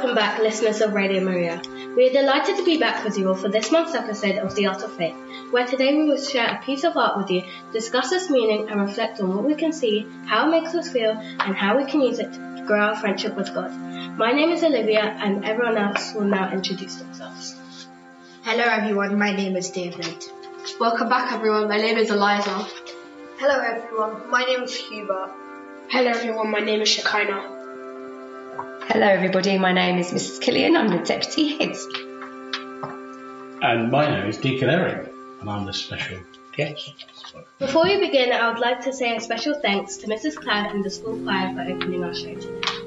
welcome back, listeners of Radio Maria. We are delighted to be back with you all for this month's episode of The Art of Faith, where today we will share a piece of art with you, discuss its meaning, and reflect on what we can see, how it makes us feel, and how we can use it to grow our friendship with God. My name is Olivia, and everyone else will now introduce themselves. Hello everyone, my name is David. Welcome back everyone, my name is Eliza. Hello everyone, my name is Hubert. Hello everyone, my name is Shekinah. Hello everybody, my name is Mrs Killian, I'm the Deputy Head. And my name is Deacon Eric, and I'm the special guest. Before we begin, I would like to say a special thanks to Mrs Cladd and the school choir for opening our show today.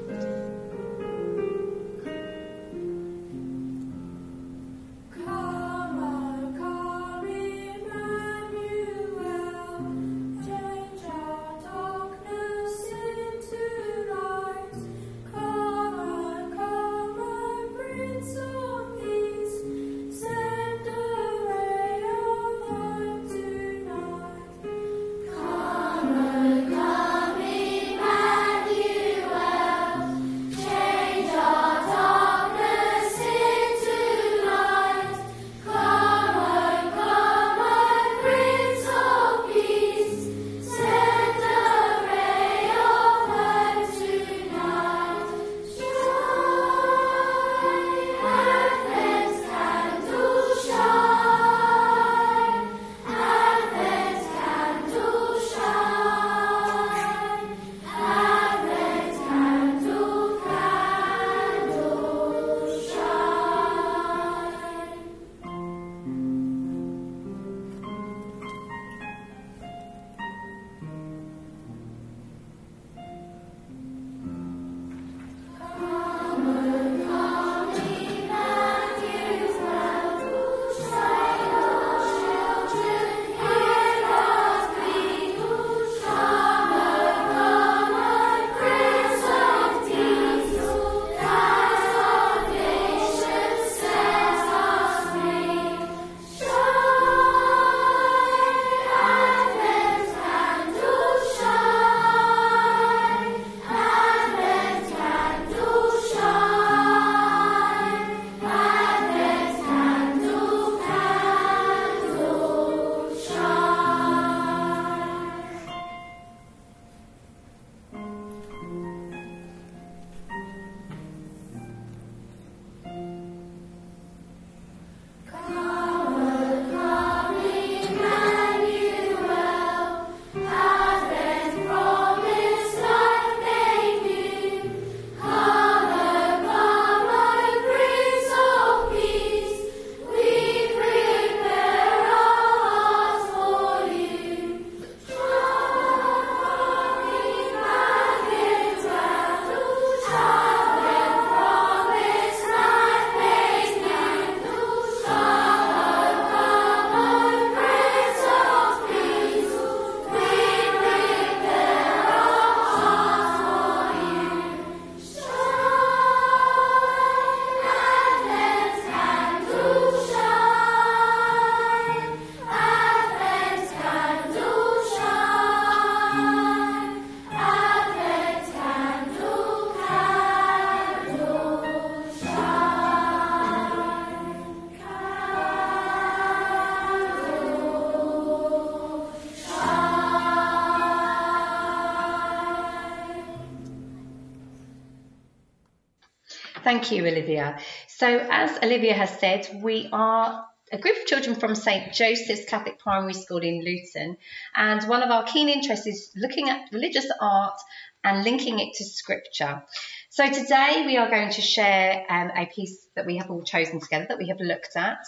Thank you, Olivia. So, as Olivia has said, we are a group of children from St Joseph's Catholic Primary School in Luton, and one of our keen interests is looking at religious art and linking it to scripture. So today we are going to share um, a piece that we have all chosen together that we have looked at,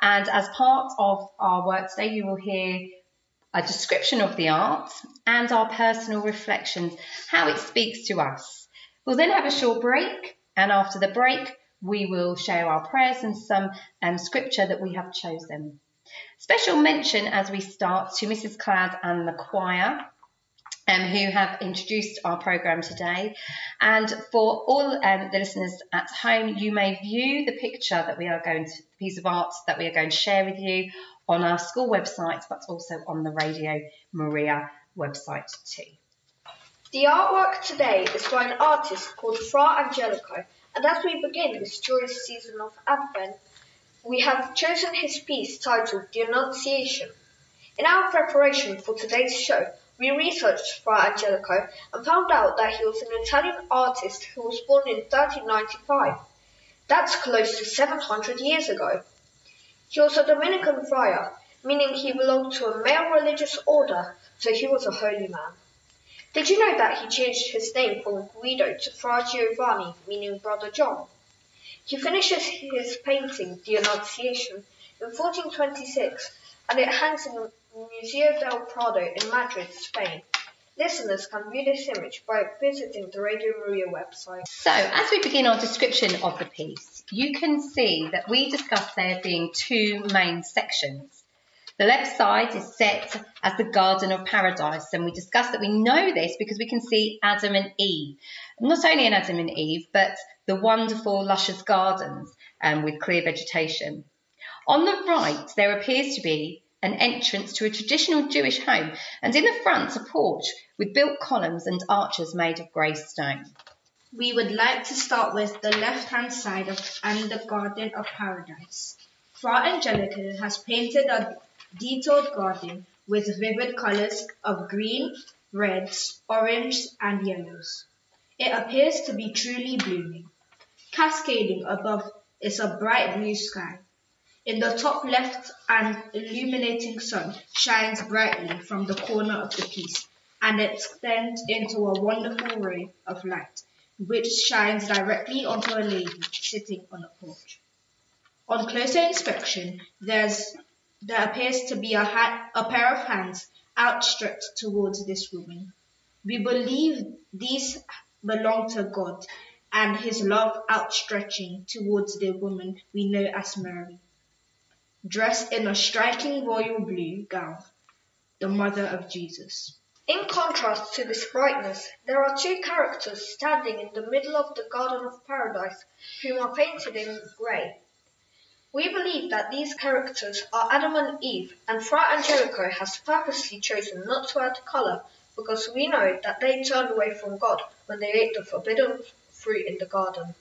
and as part of our work today, you will hear a description of the art and our personal reflections, how it speaks to us. We'll then have a short break and after the break, we will share our prayers and some um, scripture that we have chosen. Special mention as we start to Mrs. Cladd and the choir. Um, who have introduced our programme today. And for all um, the listeners at home, you may view the picture that we are going to, the piece of art that we are going to share with you on our school website, but also on the Radio Maria website too. The artwork today is by an artist called Fra Angelico And as we begin this joyous season of Advent, we have chosen his piece titled The Annunciation. In our preparation for today's show, we researched Fra Angelico and found out that he was an Italian artist who was born in 1395. That's close to 700 years ago. He was a Dominican friar, meaning he belonged to a male religious order, so he was a holy man. Did you know that he changed his name from Guido to Fra Giovanni, meaning Brother John? He finishes his painting, The Annunciation, in 1426, and it hangs in the Museo del Prado in Madrid, Spain. Listeners can view this image by visiting the Radio Maria website. So, as we begin our description of the piece, you can see that we discussed there being two main sections. The left side is set as the Garden of Paradise, and we discussed that we know this because we can see Adam and Eve. Not only in Adam and Eve, but the wonderful, luscious gardens um, with clear vegetation. On the right, there appears to be an entrance to a traditional Jewish home, and in the front, a porch with built columns and arches made of grey stone. We would like to start with the left-hand side of and the Garden of Paradise. Fra Angelico has painted a detailed garden with vivid colors of green, reds, oranges, and yellows. It appears to be truly blooming. Cascading above is a bright blue sky. In the top left, an illuminating sun shines brightly from the corner of the piece and extends into a wonderful ray of light, which shines directly onto a lady sitting on a porch. On closer inspection, there's there appears to be a, ha- a pair of hands outstretched towards this woman. We believe these belong to God and his love outstretching towards the woman we know as Mary. Dressed in a striking royal blue gown, the mother of Jesus. In contrast to this brightness, there are two characters standing in the middle of the Garden of Paradise, whom are painted in grey. We believe that these characters are Adam and Eve, and Fra Angelico has purposely chosen not to add colour because we know that they turned away from God when they ate the forbidden fruit in the garden.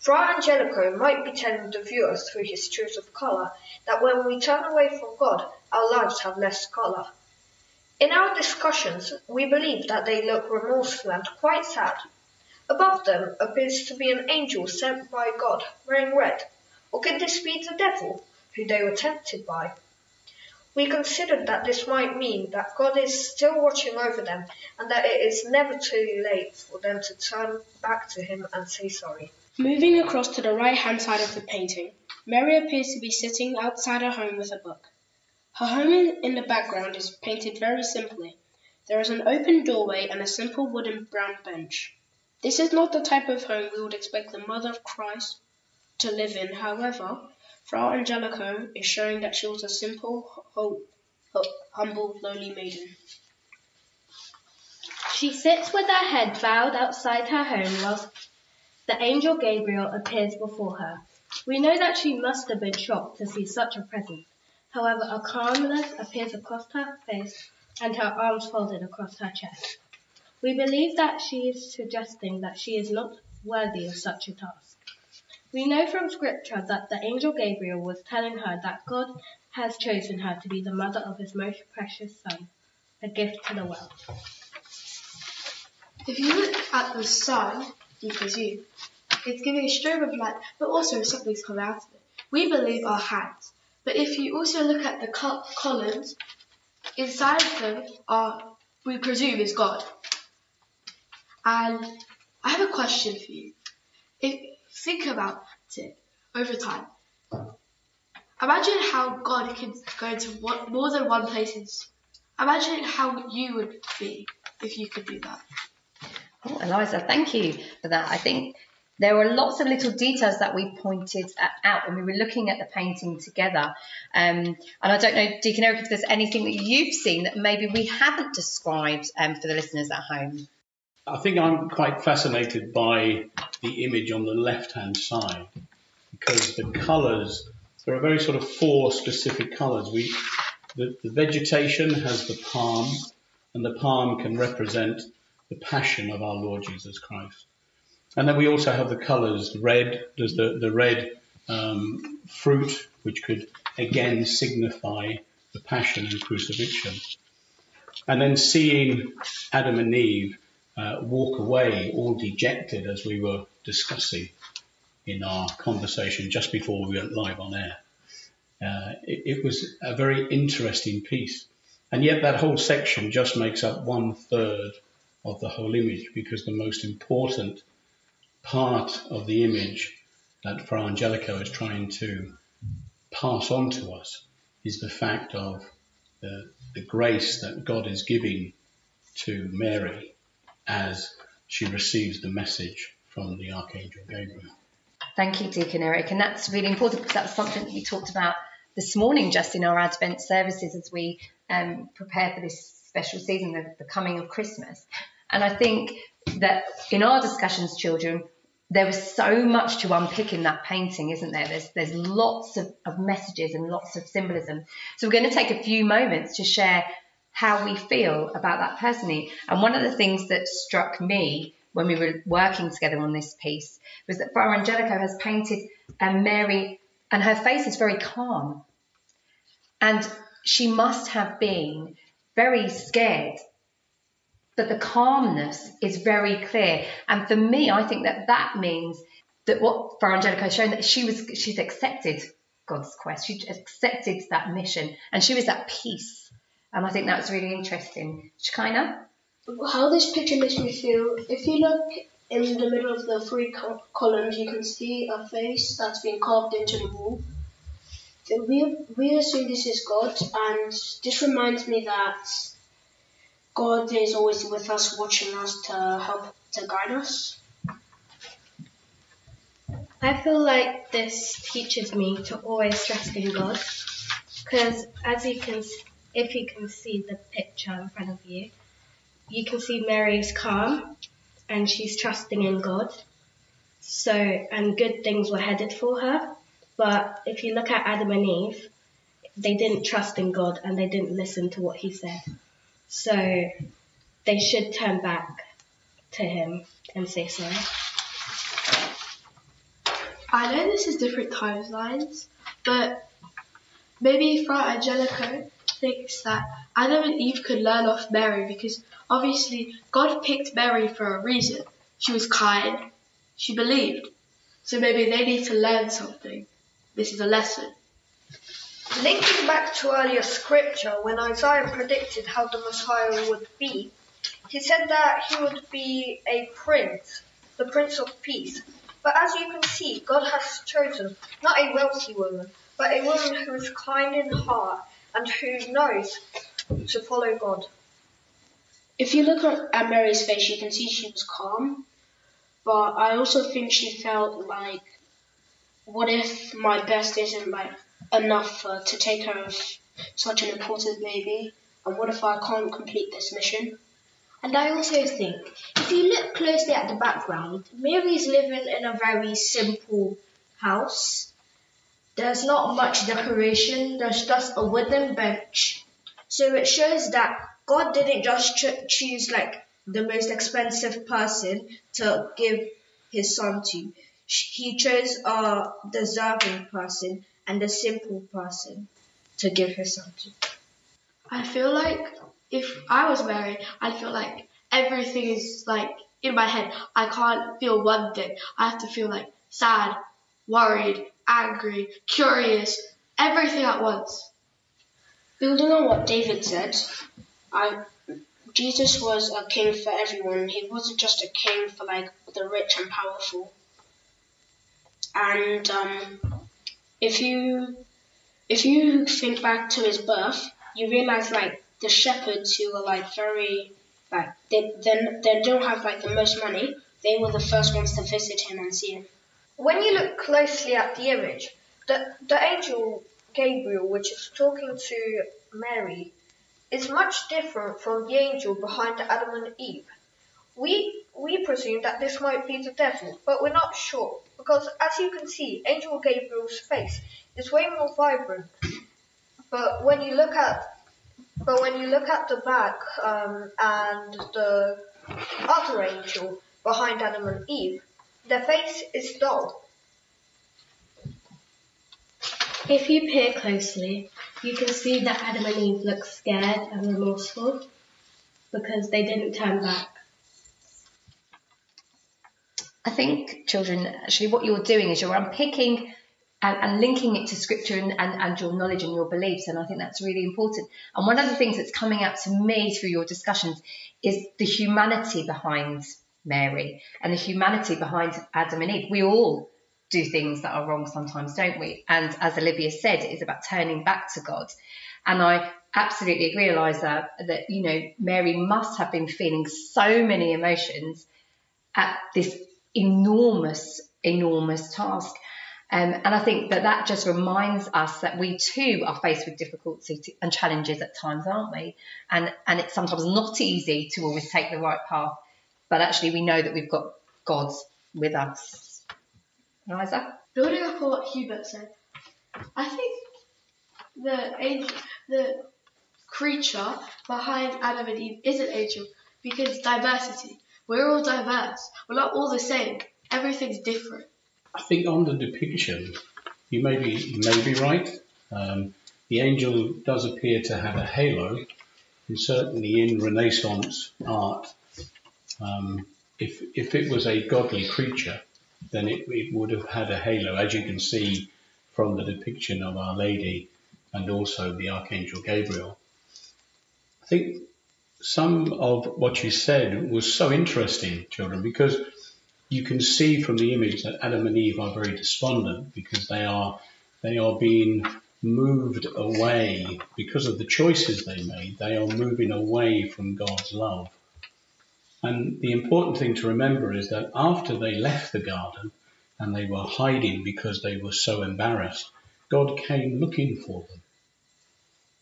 Fra Angelico might be telling the viewers through his choice of colour that when we turn away from God, our lives have less colour. In our discussions, we believe that they look remorseful and quite sad. Above them appears to be an angel sent by God, wearing red, or could this be the devil, who they were tempted by? We considered that this might mean that God is still watching over them and that it is never too late for them to turn back to Him and say sorry. Moving across to the right hand side of the painting, Mary appears to be sitting outside her home with a book. Her home in the background is painted very simply. There is an open doorway and a simple wooden brown bench. This is not the type of home we would expect the mother of Christ to live in. However, Fra Angelico is showing that she was a simple, humble, lowly maiden. She sits with her head bowed outside her home whilst the angel Gabriel appears before her. We know that she must have been shocked to see such a presence. However, a calmness appears across her face and her arms folded across her chest. We believe that she is suggesting that she is not worthy of such a task. We know from scripture that the angel Gabriel was telling her that God has chosen her to be the mother of his most precious son, a gift to the world. If you look at the sun, you presume, it's giving a strobe of light, but also something's coming out of it. We believe our hands. But if you also look at the col- columns, inside of them are, we presume, is God. And I have a question for you. If think about it over time. Imagine how God can go to more than one places. Imagine how you would be if you could do that. Oh, Eliza, thank you for that. I think there were lots of little details that we pointed out when we were looking at the painting together. Um, and I don't know, Deacon Eric, if there's anything that you've seen that maybe we haven't described um, for the listeners at home. I think I'm quite fascinated by the image on the left hand side because the colours, there are very sort of four specific colours. We, the, the vegetation has the palm, and the palm can represent the passion of our Lord Jesus Christ. And then we also have the colours. Red, there's the, the red um, fruit, which could again signify the passion and crucifixion. And then seeing Adam and Eve uh, walk away all dejected as we were discussing in our conversation just before we went live on air. Uh, it, it was a very interesting piece. And yet that whole section just makes up one third of the whole image because the most important part of the image that Fra Angelico is trying to pass on to us is the fact of the, the grace that God is giving to Mary as she receives the message from the Archangel Gabriel. Thank you, Deacon Eric. And that's really important because that's something that we talked about this morning just in our Advent services as we um, prepare for this special season, the, the coming of Christmas. And I think that in our discussions, children, there was so much to unpick in that painting, isn't there? There's there's lots of, of messages and lots of symbolism. So we're going to take a few moments to share how we feel about that personally. And one of the things that struck me when we were working together on this piece was that Fra Angelico has painted um, Mary, and her face is very calm. And she must have been very scared. But the calmness is very clear. And for me, I think that that means that what Fra Angelico has shown that she was, she's accepted God's quest. She accepted that mission and she was at peace. And I think that's really interesting. Shekinah? How this picture makes me feel, if you look in the middle of the three columns, you can see a face that's been carved into the wall we we assume this is God, and this reminds me that God is always with us, watching us to help to guide us. I feel like this teaches me to always trust in God, because as you can, if you can see the picture in front of you, you can see Mary is calm and she's trusting in God. So, and good things were headed for her. But if you look at Adam and Eve, they didn't trust in God and they didn't listen to what he said. So they should turn back to him and say sorry. I know this is different timelines, but maybe Fra Angelico thinks that Adam and Eve could learn off Mary because obviously God picked Mary for a reason. She was kind, she believed, so maybe they need to learn something. This is a lesson. Linking back to earlier scripture, when Isaiah predicted how the Messiah would be, he said that he would be a prince, the Prince of Peace. But as you can see, God has chosen not a wealthy woman, but a woman who is kind in heart and who knows to follow God. If you look at Mary's face, you can see she was calm, but I also think she felt like what if my best isn't like enough uh, to take care of such an important baby? And what if I can't complete this mission? And I also think, if you look closely at the background, Mary's living in a very simple house. There's not much decoration, there's just a wooden bench. So it shows that God didn't just ch- choose like the most expensive person to give his son to he chose a deserving person and a simple person to give his son to. I feel like if I was married, I'd feel like everything is like in my head. I can't feel one thing. I have to feel like sad, worried, angry, curious, everything at once. Building on what David said, I Jesus was a king for everyone. He wasn't just a king for like the rich and powerful. And um, if you if you think back to his birth, you realize like the shepherds who were like very like they then they don't have like the most money. They were the first ones to visit him and see him. When you look closely at the image, the the angel Gabriel, which is talking to Mary, is much different from the angel behind Adam and Eve. We we presume that this might be the devil, but we're not sure because as you can see, Angel Gabriel's face is way more vibrant. But when you look at but when you look at the back um, and the other angel behind Adam and Eve, Their face is dull. If you peer closely, you can see that Adam and Eve look scared and remorseful because they didn't turn back. I think, children, actually, what you're doing is you're unpicking and, and linking it to scripture and, and, and your knowledge and your beliefs. And I think that's really important. And one of the things that's coming out to me through your discussions is the humanity behind Mary and the humanity behind Adam and Eve. We all do things that are wrong sometimes, don't we? And as Olivia said, it's about turning back to God. And I absolutely agree, Eliza, that, you know, Mary must have been feeling so many emotions at this enormous, enormous task. Um, and I think that that just reminds us that we too are faced with difficulty to, and challenges at times, aren't we? And and it's sometimes not easy to always take the right path, but actually we know that we've got God with us. Eliza? Building up on what Hubert said, I think the angel, the creature behind Adam and Eve is an angel because diversity. We're all diverse. We're not all the same. Everything's different. I think on the depiction, you may be, you may be right. Um, the angel does appear to have a halo, and certainly in Renaissance art, um, if, if it was a godly creature, then it, it would have had a halo, as you can see from the depiction of Our Lady and also the Archangel Gabriel. I think some of what you said was so interesting, children, because you can see from the image that Adam and Eve are very despondent because they are they are being moved away because of the choices they made. They are moving away from God's love. And the important thing to remember is that after they left the garden and they were hiding because they were so embarrassed, God came looking for them.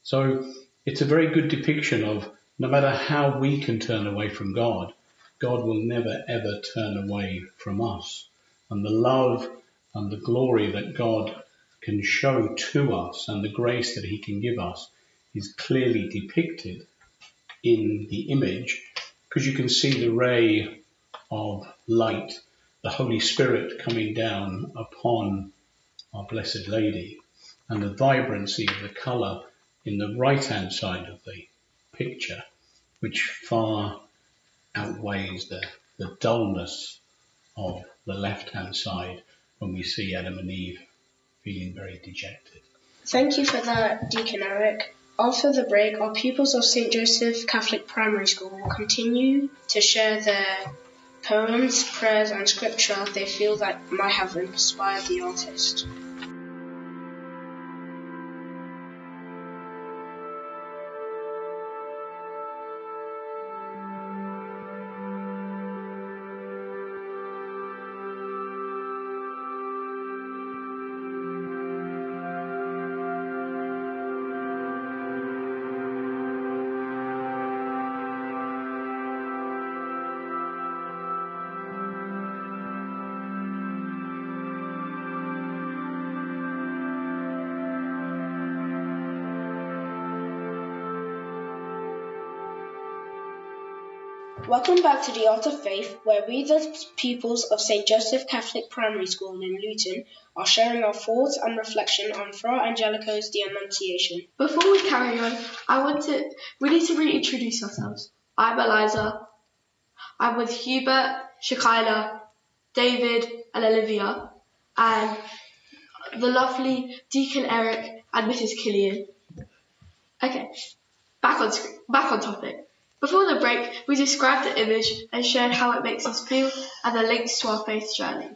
So it's a very good depiction of no matter how we can turn away from God, God will never ever turn away from us. And the love and the glory that God can show to us and the grace that he can give us is clearly depicted in the image because you can see the ray of light, the Holy Spirit coming down upon our Blessed Lady and the vibrancy of the colour in the right hand side of the picture, which far outweighs the, the dullness of the left hand side when we see Adam and Eve feeling very dejected. Thank you for that, Deacon Eric. After the break, our pupils of St. Joseph Catholic Primary School will continue to share their poems, prayers, and scripture they feel that might have inspired the artist. Welcome back to the Art of Faith, where we, the pupils of St. Joseph Catholic Primary School in Luton, are sharing our thoughts and reflection on Fra Angelico's The Annunciation. Before we carry on, I want to, we need to reintroduce ourselves. I'm Eliza. I'm with Hubert, Shakila, David, and Olivia, and the lovely Deacon Eric and Mrs. Killian. Okay, back on back on topic. Before the break, we described the image and shared how it makes us feel and the links to our faith journey.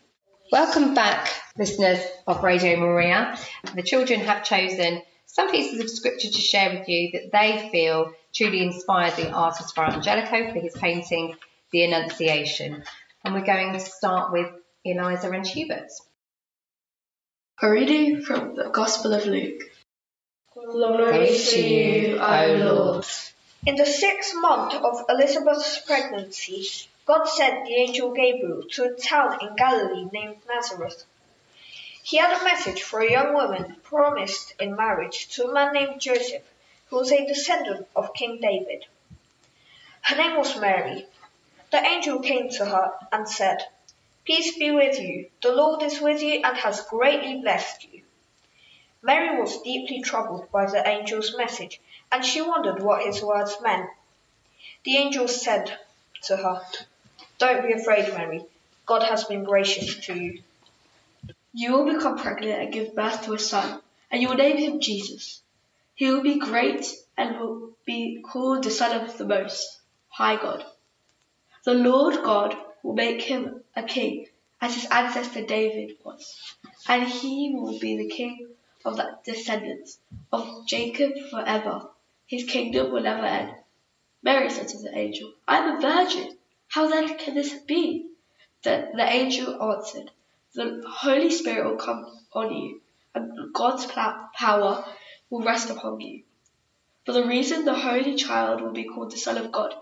Welcome back, listeners of Radio Maria. The children have chosen some pieces of scripture to share with you that they feel truly inspired the artist Fra Angelico for his painting, The Annunciation. And we're going to start with Eliza and Hubert. A reading from the Gospel of Luke. Glory to you, O Lord. In the sixth month of Elizabeth's pregnancy, God sent the angel Gabriel to a town in Galilee named Nazareth. He had a message for a young woman promised in marriage to a man named Joseph, who was a descendant of King David. Her name was Mary. The angel came to her and said, Peace be with you. The Lord is with you and has greatly blessed you. Mary was deeply troubled by the angel's message, and she wondered what his words meant. The angel said to her, Don't be afraid, Mary. God has been gracious to you. You will become pregnant and give birth to a son, and you will name him Jesus. He will be great and will be called the Son of the Most High God. The Lord God will make him a king as his ancestor David was, and he will be the king of the descendants of Jacob forever. His kingdom will never end. Mary said to the angel, I am a virgin. How then can this be? The, the angel answered, The Holy Spirit will come on you, and God's power will rest upon you. For the reason the Holy Child will be called the Son of God.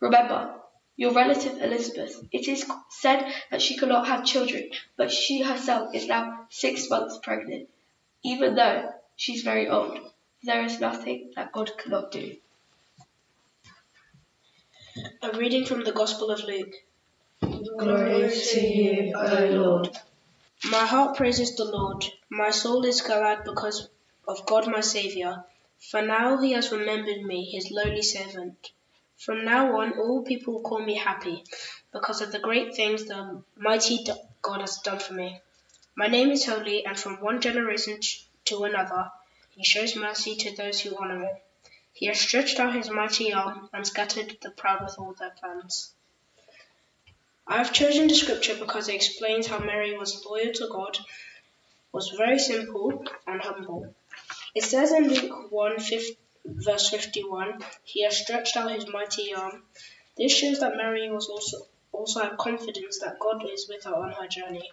Remember, your relative Elizabeth, it is said that she could not have children, but she herself is now six months pregnant, even though she's very old. There is nothing that God cannot do. A reading from the Gospel of Luke. Glory to you, O Lord. My heart praises the Lord. My soul is glad because of God my Saviour, for now he has remembered me, his lowly servant. From now on, all people will call me happy because of the great things the mighty God has done for me. My name is holy, and from one generation to another, he shows mercy to those who honor him. He has stretched out his mighty arm and scattered the proud with all their plans. I have chosen the scripture because it explains how Mary was loyal to God, was very simple and humble. It says in Luke 1 verse 51, he has stretched out his mighty arm. This shows that Mary was also also had confidence that God is with her on her journey.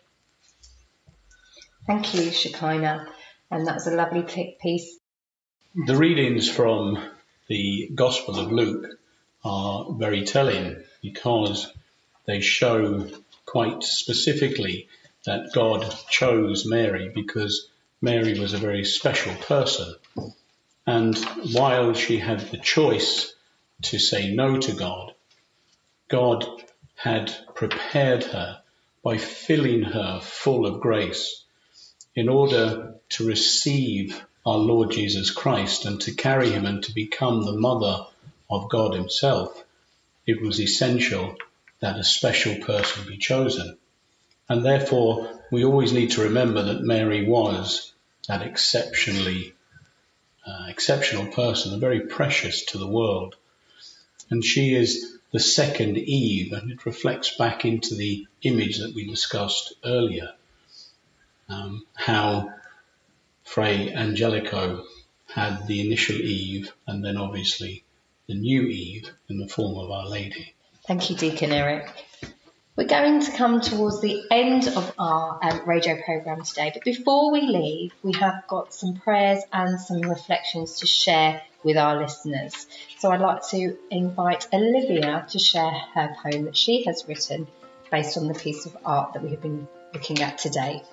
Thank you, Shekinah. And that's a lovely piece. The readings from the Gospel of Luke are very telling because they show quite specifically that God chose Mary because Mary was a very special person. And while she had the choice to say no to God, God had prepared her by filling her full of grace in order to receive our Lord Jesus Christ and to carry him and to become the mother of God himself. It was essential that a special person be chosen. And therefore, we always need to remember that Mary was that exceptionally uh, exceptional person and very precious to the world. And she is the second Eve, and it reflects back into the image that we discussed earlier. Um, how Fra Angelico had the initial Eve and then obviously the new Eve in the form of Our Lady. Thank you, Deacon Eric. We're going to come towards the end of our um, radio programme today, but before we leave, we have got some prayers and some reflections to share with our listeners. So I'd like to invite Olivia to share her poem that she has written based on the piece of art that we have been looking at today.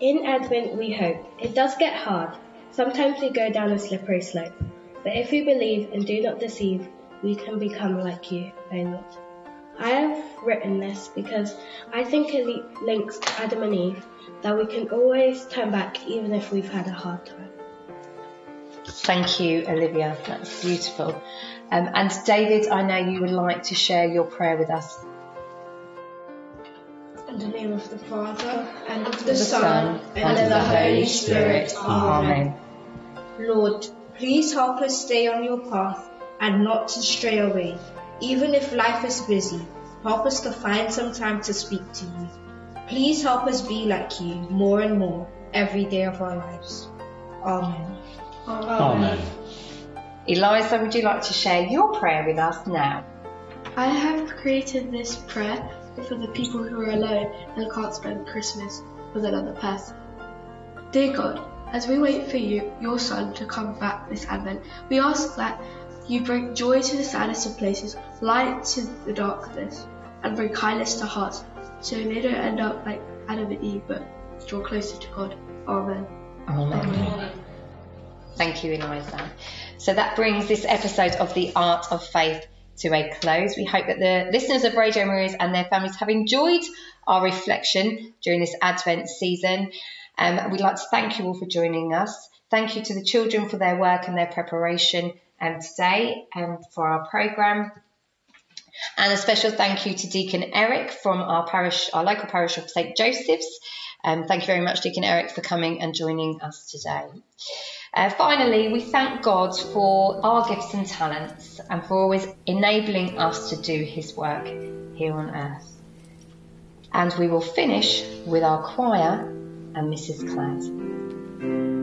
In Advent, we hope. It does get hard. Sometimes we go down a slippery slope. But if we believe and do not deceive, we can become like you, O Lord. I have written this because I think it links to Adam and Eve that we can always turn back even if we've had a hard time. Thank you, Olivia. That's beautiful. Um, and David, I know you would like to share your prayer with us. In the name of the Father, and of the, the Son, and, of the Holy Spirit. Amen. Lord, please help us stay on your path and not to stray away. Even if life is busy, help us to find some time to speak to you. Please help us be like you more and more every day of our lives. Amen. Amen. Amen. Eliza, would you like to share your prayer with us now? I have created this prayer for the people who are alone and can't spend Christmas with another person. Dear God, as we wait for you, your Son, to come back this Advent, we ask that you bring joy to the saddest of places, light to the darkness, and bring kindness to hearts, so they don't end up like Adam and Eve, but draw closer to God. Amen. Amen. Amen. Thank you, Eliza. So that brings this episode of The Art of Faith to a close. We hope that the listeners of Radio Maria's and their families have enjoyed our reflection during this Advent season. Um, we'd like to thank you all for joining us. Thank you to the children for their work and their preparation um, today and for our programme. And a special thank you to Deacon Eric from our parish, our local parish of St Joseph's. Um, thank you very much, Deacon Eric, for coming and joining us today. Uh, finally, we thank God for our gifts and talents and for always enabling us to do His work here on earth. And we will finish with our choir and Mrs. Cladd.